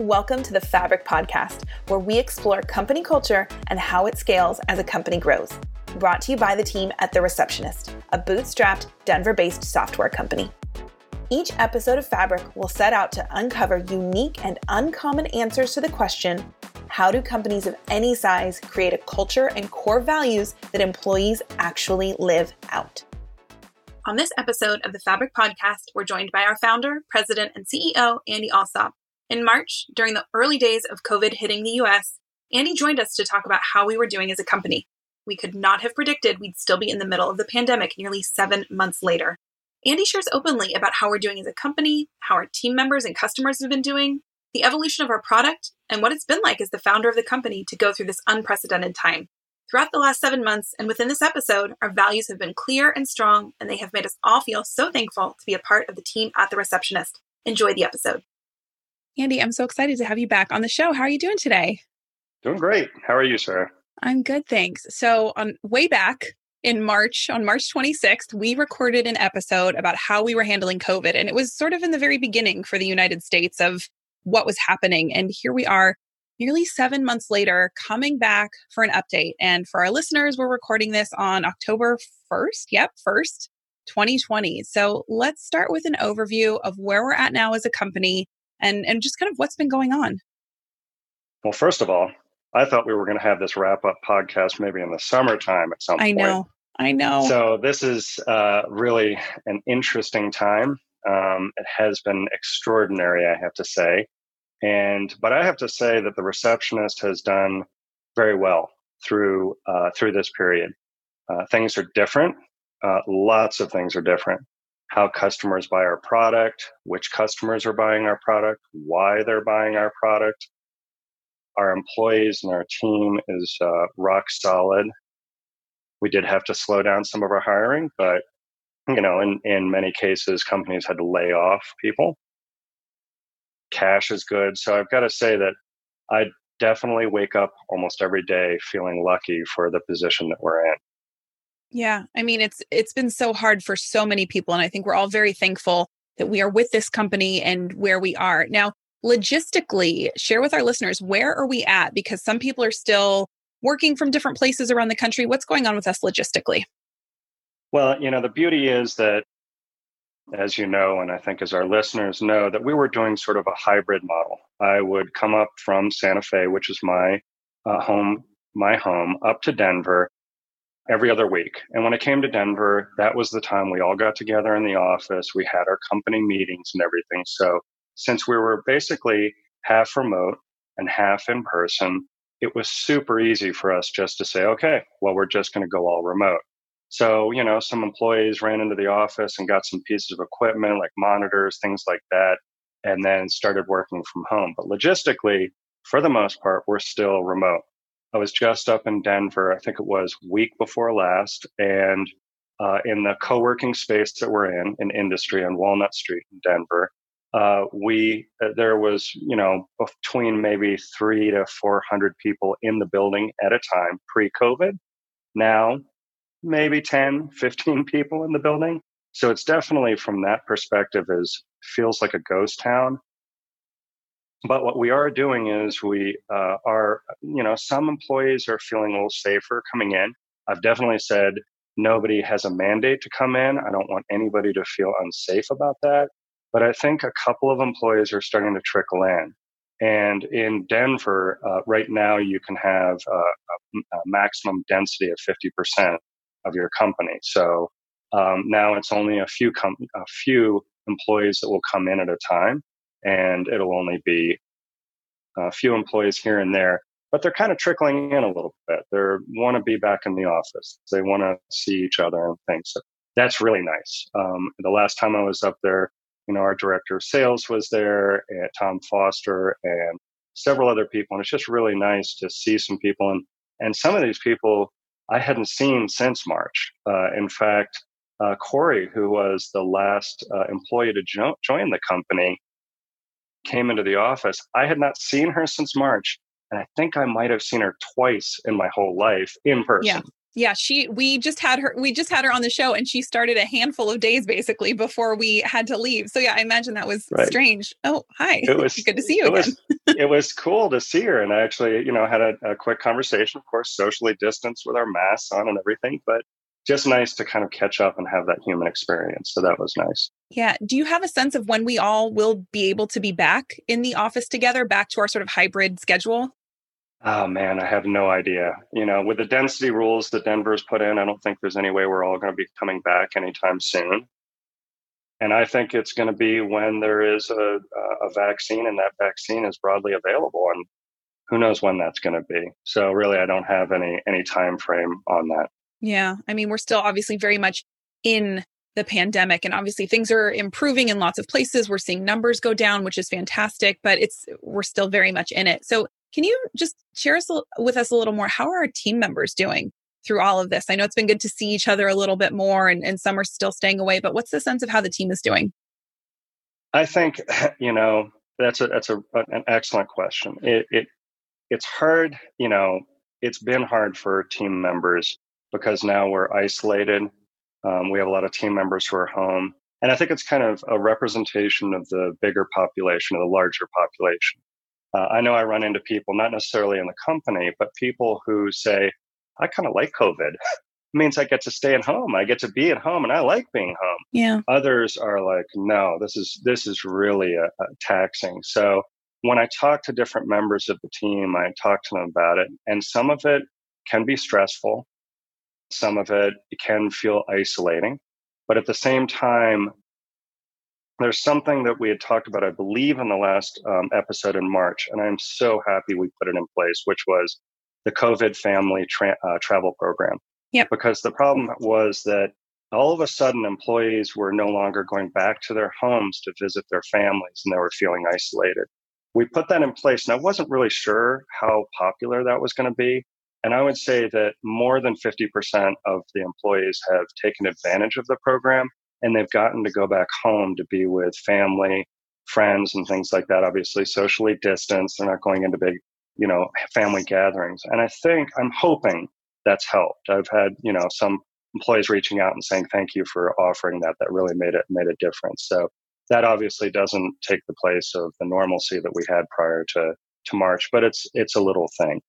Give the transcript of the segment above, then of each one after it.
Welcome to the Fabric Podcast, where we explore company culture and how it scales as a company grows. Brought to you by the team at The Receptionist, a bootstrapped, Denver based software company. Each episode of Fabric will set out to uncover unique and uncommon answers to the question how do companies of any size create a culture and core values that employees actually live out? On this episode of the Fabric Podcast, we're joined by our founder, president, and CEO, Andy Alsop. In March, during the early days of COVID hitting the US, Andy joined us to talk about how we were doing as a company. We could not have predicted we'd still be in the middle of the pandemic nearly seven months later. Andy shares openly about how we're doing as a company, how our team members and customers have been doing, the evolution of our product, and what it's been like as the founder of the company to go through this unprecedented time. Throughout the last seven months and within this episode, our values have been clear and strong, and they have made us all feel so thankful to be a part of the team at The Receptionist. Enjoy the episode. Andy, I'm so excited to have you back on the show. How are you doing today? Doing great. How are you, Sarah? I'm good, thanks. So, on way back in March, on March 26th, we recorded an episode about how we were handling COVID. And it was sort of in the very beginning for the United States of what was happening. And here we are, nearly seven months later, coming back for an update. And for our listeners, we're recording this on October 1st. Yep, 1st, 2020. So, let's start with an overview of where we're at now as a company and and just kind of what's been going on. Well, first of all, I thought we were going to have this wrap up podcast maybe in the summertime at some point. I know. I know. So this is uh, really an interesting time. Um, it has been extraordinary, I have to say. And but I have to say that the receptionist has done very well through uh, through this period. Uh, things are different. Uh, lots of things are different how customers buy our product, which customers are buying our product, why they're buying our product. Our employees and our team is uh, rock solid. We did have to slow down some of our hiring, but you know, in, in many cases, companies had to lay off people. Cash is good. So I've got to say that I definitely wake up almost every day feeling lucky for the position that we're in. Yeah, I mean it's it's been so hard for so many people and I think we're all very thankful that we are with this company and where we are. Now, logistically, share with our listeners where are we at because some people are still working from different places around the country. What's going on with us logistically? Well, you know, the beauty is that as you know, and I think as our listeners know, that we were doing sort of a hybrid model. I would come up from Santa Fe, which is my uh, home, my home, up to Denver, every other week. And when I came to Denver, that was the time we all got together in the office. We had our company meetings and everything. So since we were basically half remote and half in person, it was super easy for us just to say, okay, well, we're just going to go all remote. So, you know, some employees ran into the office and got some pieces of equipment like monitors, things like that, and then started working from home. But logistically, for the most part, we're still remote. I was just up in Denver, I think it was week before last, and uh, in the co-working space that we're in, in industry on Walnut Street in Denver, uh, we uh, there was you know between maybe three to four hundred people in the building at a time pre-COVID. Now maybe 10, 15 people in the building. So it's definitely from that perspective is feels like a ghost town. But what we are doing is we uh, are, you know, some employees are feeling a little safer coming in. I've definitely said nobody has a mandate to come in. I don't want anybody to feel unsafe about that. But I think a couple of employees are starting to trickle in. And in Denver, uh, right now, you can have a, a, maximum density of 50% of your company. So um, now it's only a few com- a few employees that will come in at a time and it'll only be a few employees here and there but they're kind of trickling in a little bit. They want to be back in the office. They want to see each other and things. So that's really nice. Um, the last time i was up there you know our director of sales was there and tom foster and several other people and it's just really nice to see some people and and some of these people i hadn't seen since march. Uh, in fact uh, corey who was the last uh, employee to jo- join the company came into the office. I had not seen her since March. And I think I might have seen her twice in my whole life in person. Yeah. Yeah, she we just had her we just had her on the show and she started a handful of days basically before we had to leave. So yeah, I imagine that was right. strange. Oh, hi. It was good to see you it again. Was, it was cool to see her and I actually, you know, had a, a quick conversation, of course, socially distanced with our masks on and everything, but just nice to kind of catch up and have that human experience. So that was nice. Yeah. Do you have a sense of when we all will be able to be back in the office together, back to our sort of hybrid schedule? Oh man, I have no idea. You know, with the density rules that Denver's put in, I don't think there's any way we're all going to be coming back anytime soon. And I think it's going to be when there is a, a vaccine and that vaccine is broadly available. And who knows when that's going to be. So really, I don't have any any time frame on that. Yeah, I mean, we're still obviously very much in the pandemic and obviously things are improving in lots of places we're seeing numbers go down which is fantastic but it's we're still very much in it so can you just share us with us a little more? How are our team members doing through all of this? I know it's been good to see each other a little bit more, and, and some are still staying away. But what's the sense of how the team is doing? I think you know that's a that's a, an excellent question. It, it it's hard, you know, it's been hard for team members because now we're isolated. Um, we have a lot of team members who are home. And I think it's kind of a representation of the bigger population, of the larger population. Uh, I know I run into people, not necessarily in the company, but people who say, I kind of like COVID. it means I get to stay at home. I get to be at home and I like being home. Yeah. Others are like, no, this is, this is really a, a taxing. So when I talk to different members of the team, I talk to them about it and some of it can be stressful. Some of it can feel isolating, but at the same time, there's something that we had talked about, I believe, in the last um, episode in March, and I'm so happy we put it in place, which was the COVID family tra- uh, travel program. Yep. Because the problem was that all of a sudden employees were no longer going back to their homes to visit their families and they were feeling isolated. We put that in place, and I wasn't really sure how popular that was going to be. And I would say that more than 50% of the employees have taken advantage of the program and they've gotten to go back home to be with family, friends, and things like that. Obviously, socially distanced. They're not going into big, you know, family gatherings. And I think I'm hoping that's helped. I've had, you know, some employees reaching out and saying thank you for offering that. That really made it made a difference. So that obviously doesn't take the place of the normalcy that we had prior to to March, but it's it's a little thing.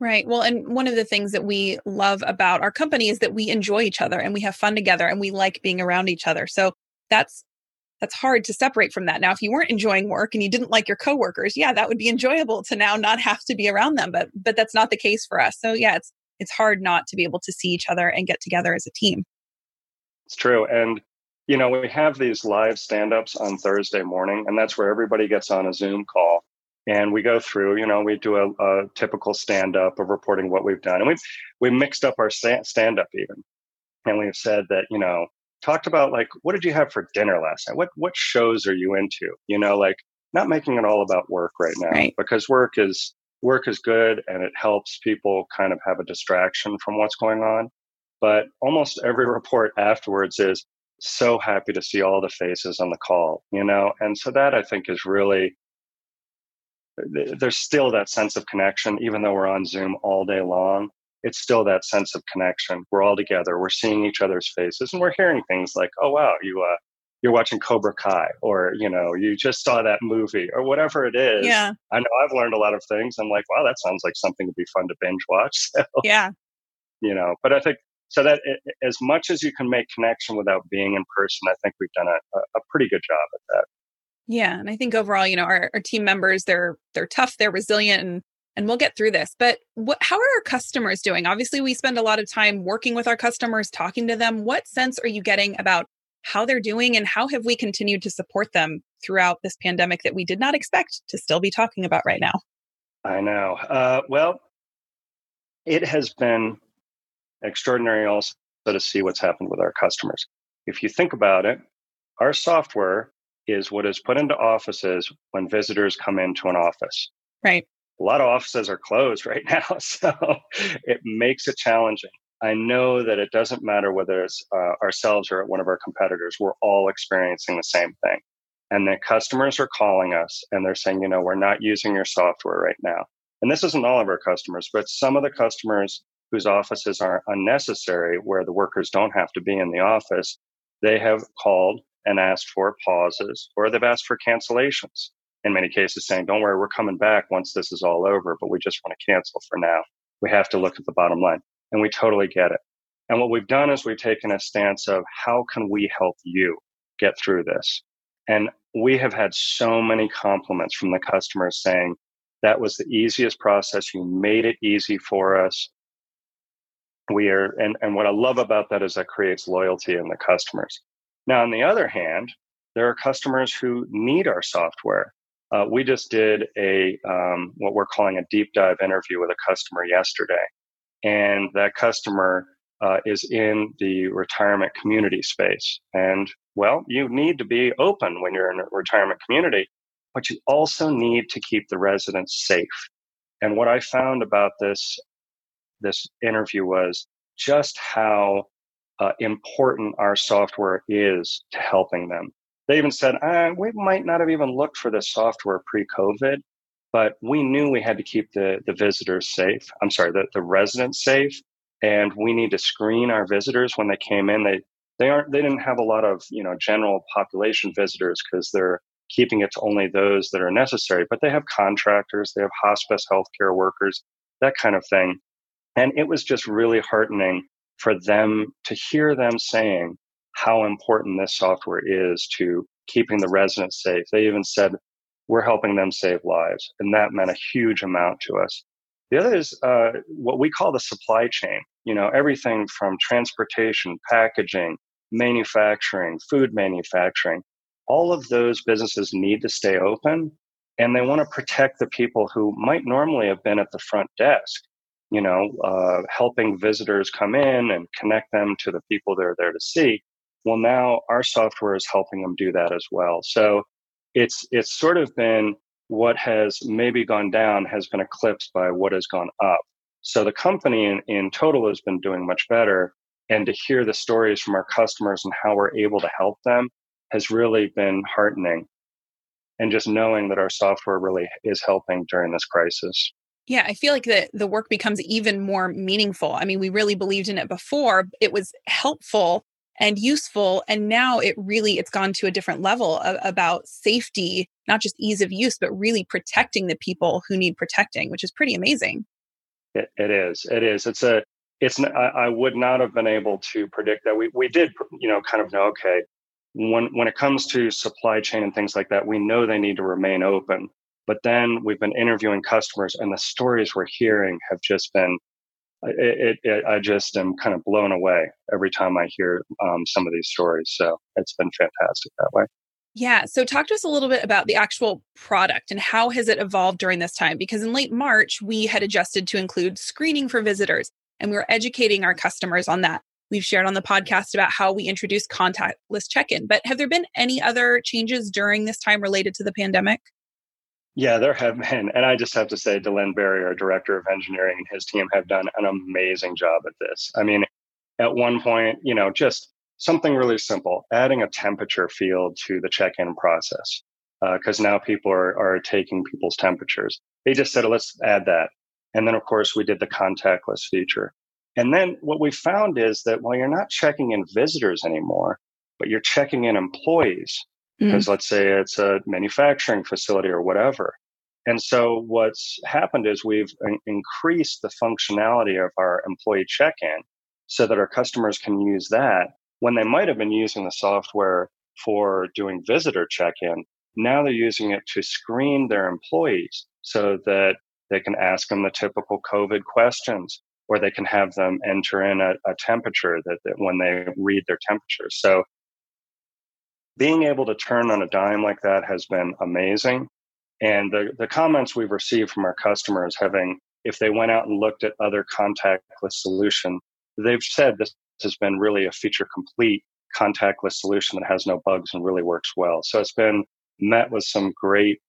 Right. Well, and one of the things that we love about our company is that we enjoy each other and we have fun together and we like being around each other. So that's that's hard to separate from that. Now, if you weren't enjoying work and you didn't like your coworkers, yeah, that would be enjoyable to now not have to be around them, but but that's not the case for us. So yeah, it's it's hard not to be able to see each other and get together as a team. It's true. And you know, we have these live stand-ups on Thursday morning and that's where everybody gets on a Zoom call and we go through you know we do a, a typical stand up of reporting what we've done and we've we mixed up our stand up even. And we've said that you know talked about like what did you have for dinner last night? What what shows are you into? You know like not making it all about work right now right. because work is work is good and it helps people kind of have a distraction from what's going on but almost every report afterwards is so happy to see all the faces on the call you know? And so that i think is really there's still that sense of connection, even though we're on Zoom all day long. It's still that sense of connection. We're all together. We're seeing each other's faces, and we're hearing things like, "Oh wow, you uh, you're watching Cobra Kai," or you know, you just saw that movie, or whatever it is. Yeah. I know I've learned a lot of things. I'm like, wow, that sounds like something to be fun to binge watch. So, yeah. You know, but I think so that it, as much as you can make connection without being in person, I think we've done a, a pretty good job at that. Yeah, and I think overall, you know, our, our team members they're they're tough, they're resilient, and and we'll get through this. But what, how are our customers doing? Obviously, we spend a lot of time working with our customers, talking to them. What sense are you getting about how they're doing, and how have we continued to support them throughout this pandemic that we did not expect to still be talking about right now? I know. Uh, well, it has been extraordinary also to see what's happened with our customers. If you think about it, our software is what is put into offices when visitors come into an office. Right. A lot of offices are closed right now, so it makes it challenging. I know that it doesn't matter whether it's uh, ourselves or one of our competitors, we're all experiencing the same thing. And the customers are calling us and they're saying, you know, we're not using your software right now. And this isn't all of our customers, but some of the customers whose offices are unnecessary, where the workers don't have to be in the office, they have called and asked for pauses or they've asked for cancellations. In many cases, saying, Don't worry, we're coming back once this is all over, but we just want to cancel for now. We have to look at the bottom line. And we totally get it. And what we've done is we've taken a stance of how can we help you get through this? And we have had so many compliments from the customers saying, that was the easiest process. You made it easy for us. We are, and, and what I love about that is that creates loyalty in the customers. Now, on the other hand, there are customers who need our software. Uh, we just did a um, what we're calling a deep dive interview with a customer yesterday, and that customer uh, is in the retirement community space. And well, you need to be open when you're in a retirement community, but you also need to keep the residents safe. And what I found about this this interview was just how uh, important our software is to helping them. They even said, ah, we might not have even looked for this software pre-COVID, but we knew we had to keep the, the visitors safe. I'm sorry, the, the residents safe and we need to screen our visitors when they came in. They they aren't they didn't have a lot of you know general population visitors because they're keeping it to only those that are necessary. But they have contractors, they have hospice healthcare workers, that kind of thing. And it was just really heartening for them to hear them saying how important this software is to keeping the residents safe. They even said, we're helping them save lives. And that meant a huge amount to us. The other is uh, what we call the supply chain. You know, everything from transportation, packaging, manufacturing, food manufacturing. All of those businesses need to stay open and they want to protect the people who might normally have been at the front desk, you know, uh, helping visitors come in and connect them to the people they're there to see. Well, now our software is helping them do that as well. So it's, it's sort of been what has maybe gone down has been eclipsed by what has gone up. So the company in, in total has been doing much better. And to hear the stories from our customers and how we're able to help them has really been heartening. And just knowing that our software really is helping during this crisis. Yeah, I feel like the the work becomes even more meaningful. I mean, we really believed in it before. It was helpful and useful and now it really it's gone to a different level of, about safety not just ease of use but really protecting the people who need protecting which is pretty amazing it, it is it is it's a it's I, I would not have been able to predict that we we did you know kind of know okay when when it comes to supply chain and things like that we know they need to remain open but then we've been interviewing customers and the stories we're hearing have just been it, it, I just am kind of blown away every time I hear um, some of these stories. So it's been fantastic that way. Yeah. So talk to us a little bit about the actual product and how has it evolved during this time? Because in late March, we had adjusted to include screening for visitors and we were educating our customers on that. We've shared on the podcast about how we introduced contactless check-in. But have there been any other changes during this time related to the pandemic? Yeah, there have been. And I just have to say, Delenn Berry, our director of engineering, and his team have done an amazing job at this. I mean, at one point, you know, just something really simple, adding a temperature field to the check in process. Because uh, now people are, are taking people's temperatures. They just said, let's add that. And then, of course, we did the contactless feature. And then what we found is that while you're not checking in visitors anymore, but you're checking in employees, because mm. let's say it's a manufacturing facility or whatever. And so what's happened is we've increased the functionality of our employee check-in so that our customers can use that when they might have been using the software for doing visitor check-in. Now they're using it to screen their employees so that they can ask them the typical COVID questions or they can have them enter in a, a temperature that, that when they read their temperature. So being able to turn on a dime like that has been amazing. And the, the comments we've received from our customers having, if they went out and looked at other contactless solution, they've said this has been really a feature complete contactless solution that has no bugs and really works well. So it's been met with some great,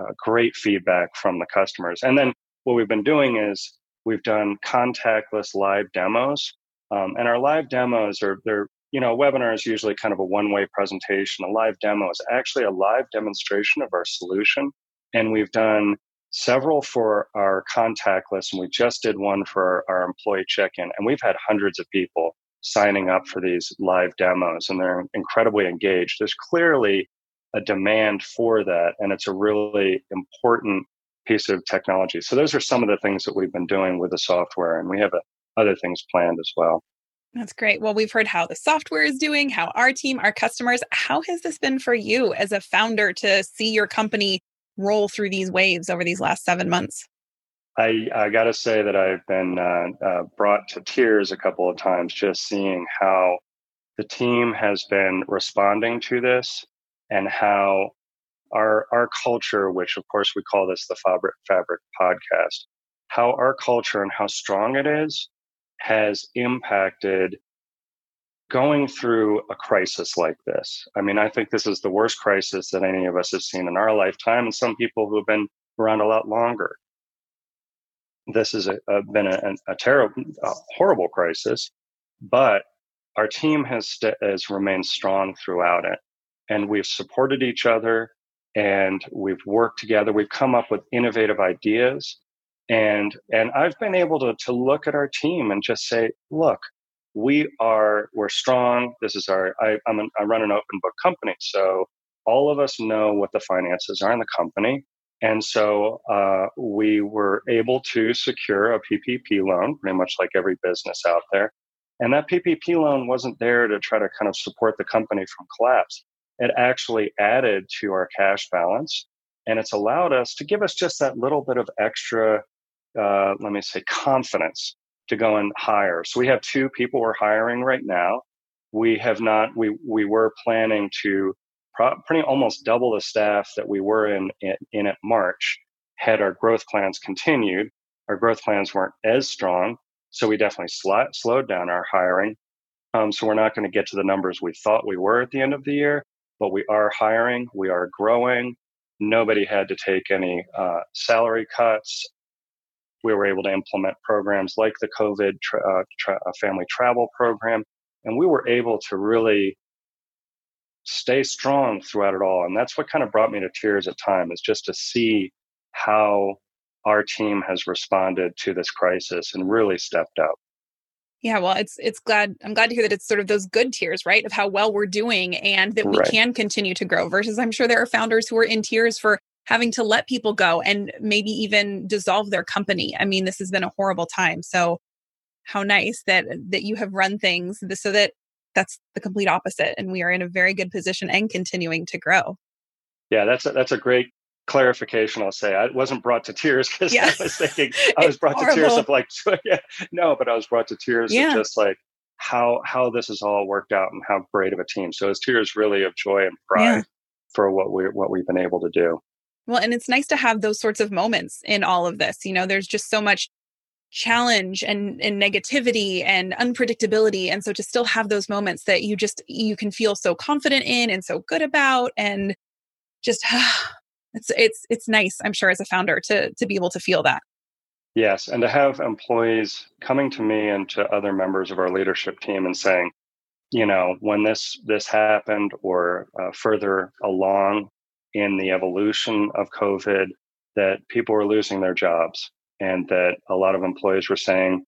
uh, great feedback from the customers. And then what we've been doing is we've done contactless live demos. Um, and our live demos are they're you know, a webinar is usually kind of a one way presentation. A live demo is actually a live demonstration of our solution. And we've done several for our contactless, and we just did one for our, our employee check-in, and we've had hundreds of people signing up for these live demos, and they're incredibly engaged. There's clearly a demand for that, and it's a really important piece of technology. So those are some of the things that we've been doing with the software, and we have uh, other things planned as well. That's great. Well, we've heard how the software is doing, how our team, our customers. How has this been for you as a founder to see your company roll through these waves over these last seven months? I, I got to say that I've been uh, uh, brought to tears a couple of times just seeing how the team has been responding to this and how our our culture, which of course we call this the Fabric Fabric podcast, how our culture and how strong it is has impacted going through a crisis like this. I mean, I think this is the worst crisis that any of us have seen in our lifetime, and some people who have been around a lot longer. This has been a, a terrible, a horrible crisis, but our team has st- has remained strong throughout it, and we've supported each other, and we've worked together. We've come up with innovative ideas, and and I've been able to to look at our team and just say, look, we are we're strong. This is our I, I'm an, I run an open book company, so all of us know what the finances are in the company. And so uh, we were able to secure a PPP loan, pretty much like every business out there. And that PPP loan wasn't there to try to kind of support the company from collapse. It actually added to our cash balance and it's allowed us to give us just that little bit of extra, uh, let me say, confidence to go and hire. So we have two people we're hiring right now. We have not, we, we were planning to pro- pretty almost double the staff that we were in, in, in at March had our growth plans continued. Our growth plans weren't as strong. So we definitely sl- slowed down our hiring. Um, so we're not going to get to the numbers we thought we were at the end of the year, but we are hiring. We are growing. Nobody had to take any uh, salary cuts we were able to implement programs like the COVID tra- uh, tra- uh, family travel program. And we were able to really stay strong throughout it all. And that's what kind of brought me to tears at times is just to see how our team has responded to this crisis and really stepped up. Yeah, well, it's it's glad I'm glad to hear that it's sort of those good tears, right, of how well we're doing and that we right. can continue to grow. Versus, I'm sure there are founders who are in tears for having to let people go and maybe even dissolve their company. I mean, this has been a horrible time. So how nice that that you have run things so that that's the complete opposite and we are in a very good position and continuing to grow. Yeah, that's a, that's a great clarification I'll say. I wasn't brought to tears because I was thinking I was brought to tears of like yeah, no, but I was brought to tears yeah. of just like how how this has all worked out and how great of a team. So it's tears really of joy and pride yeah. for what we what we've been able to do. Well, and it's nice to have those sorts of moments in all of this. You know, there's just so much challenge and, and negativity and unpredictability. And so to still have those moments that you just you can feel so confident in and so good about and just it's it's it's nice, I'm sure, as a founder to to be able to feel that. Yes, and to have employees coming to me and to other members of our leadership team and saying, you know, when this this happened or uh, further along in the evolution of COVID that people were losing their jobs and that a lot of employees were saying,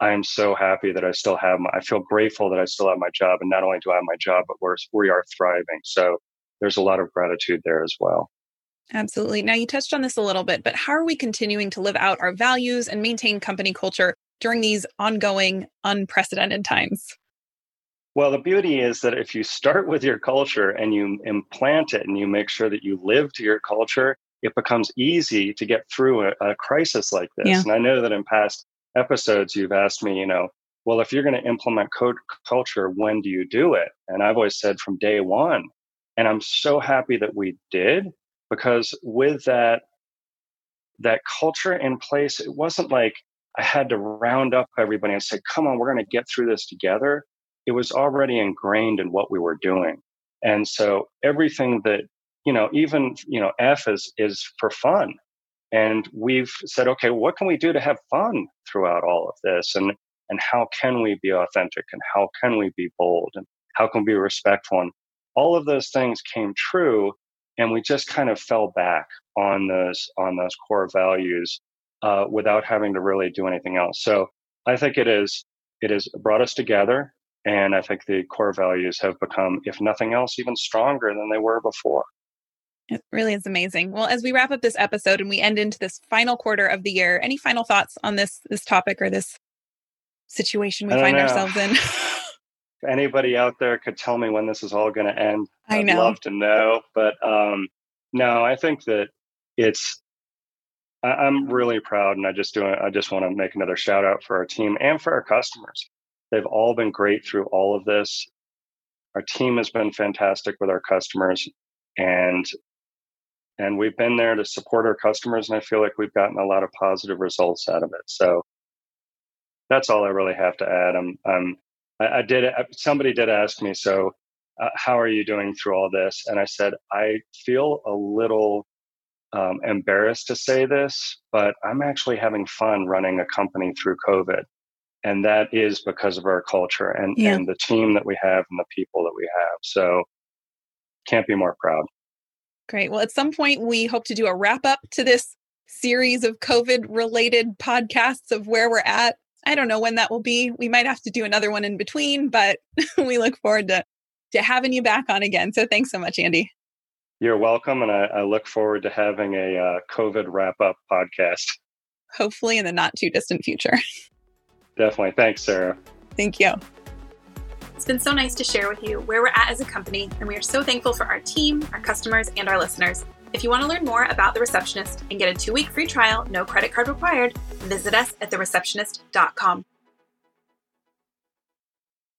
I am so happy that I still have my, I feel grateful that I still have my job. And not only do I have my job, but we're, we are thriving. So there's a lot of gratitude there as well. Absolutely. Now, you touched on this a little bit, but how are we continuing to live out our values and maintain company culture during these ongoing, unprecedented times? Well, the beauty is that if you start with your culture and you implant it and you make sure that you live to your culture, it becomes easy to get through a, a crisis like this. Yeah. And I know that in past episodes, you've asked me, you know, well, if you're going to implement code culture, when do you do it? And I've always said from day one. And I'm so happy that we did because with that, that culture in place, it wasn't like I had to round up everybody and say, come on, we're going to get through this together it was already ingrained in what we were doing. And so everything that, you know, even, you know, F is, is for fun. And we've said, okay, what can we do to have fun throughout all of this? And, and how can we be authentic and how can we be bold and how can we be respectful? And all of those things came true. and we just kind of fell back on those on those core values uh, without having to really do anything else. So I think it is it has brought us together, and I think the core values have become, if nothing else, even stronger than they were before. It really is amazing. Well, as we wrap up this episode and we end into this final quarter of the year, any final thoughts on this this topic or this situation we find know. ourselves in? if anybody out there could tell me when this is all going to end, I I'd know. love to know. But um, no, I think that it's. I, am really proud, and I just do. I just want to make another shout out for our team and for our customers. They've all been great through all of this. Our team has been fantastic with our customers, and and we've been there to support our customers and i feel like we've gotten a lot of positive results out of it. So that's all i really have to add. I'm, I'm I, I did somebody did ask me so uh, how are you doing through all this? And i said i feel a little um, embarrassed to say this but i'm actually having fun running a company through covid and that is because of our culture and, yeah. and the team that we have and the people that we have so can't be more proud Great. Well, at some point, we hope to do a wrap up to this series of COVID related podcasts of where we're at. I don't know when that will be. We might have to do another one in between, but we look forward to, to having you back on again. So thanks so much, Andy. You're welcome. And I, I look forward to having a uh, COVID wrap up podcast. Hopefully, in the not too distant future. Definitely. Thanks, Sarah. Thank you. It's been so nice to share with you where we're at as a company, and we are so thankful for our team, our customers, and our listeners. If you want to learn more about The Receptionist and get a two week free trial, no credit card required, visit us at thereceptionist.com.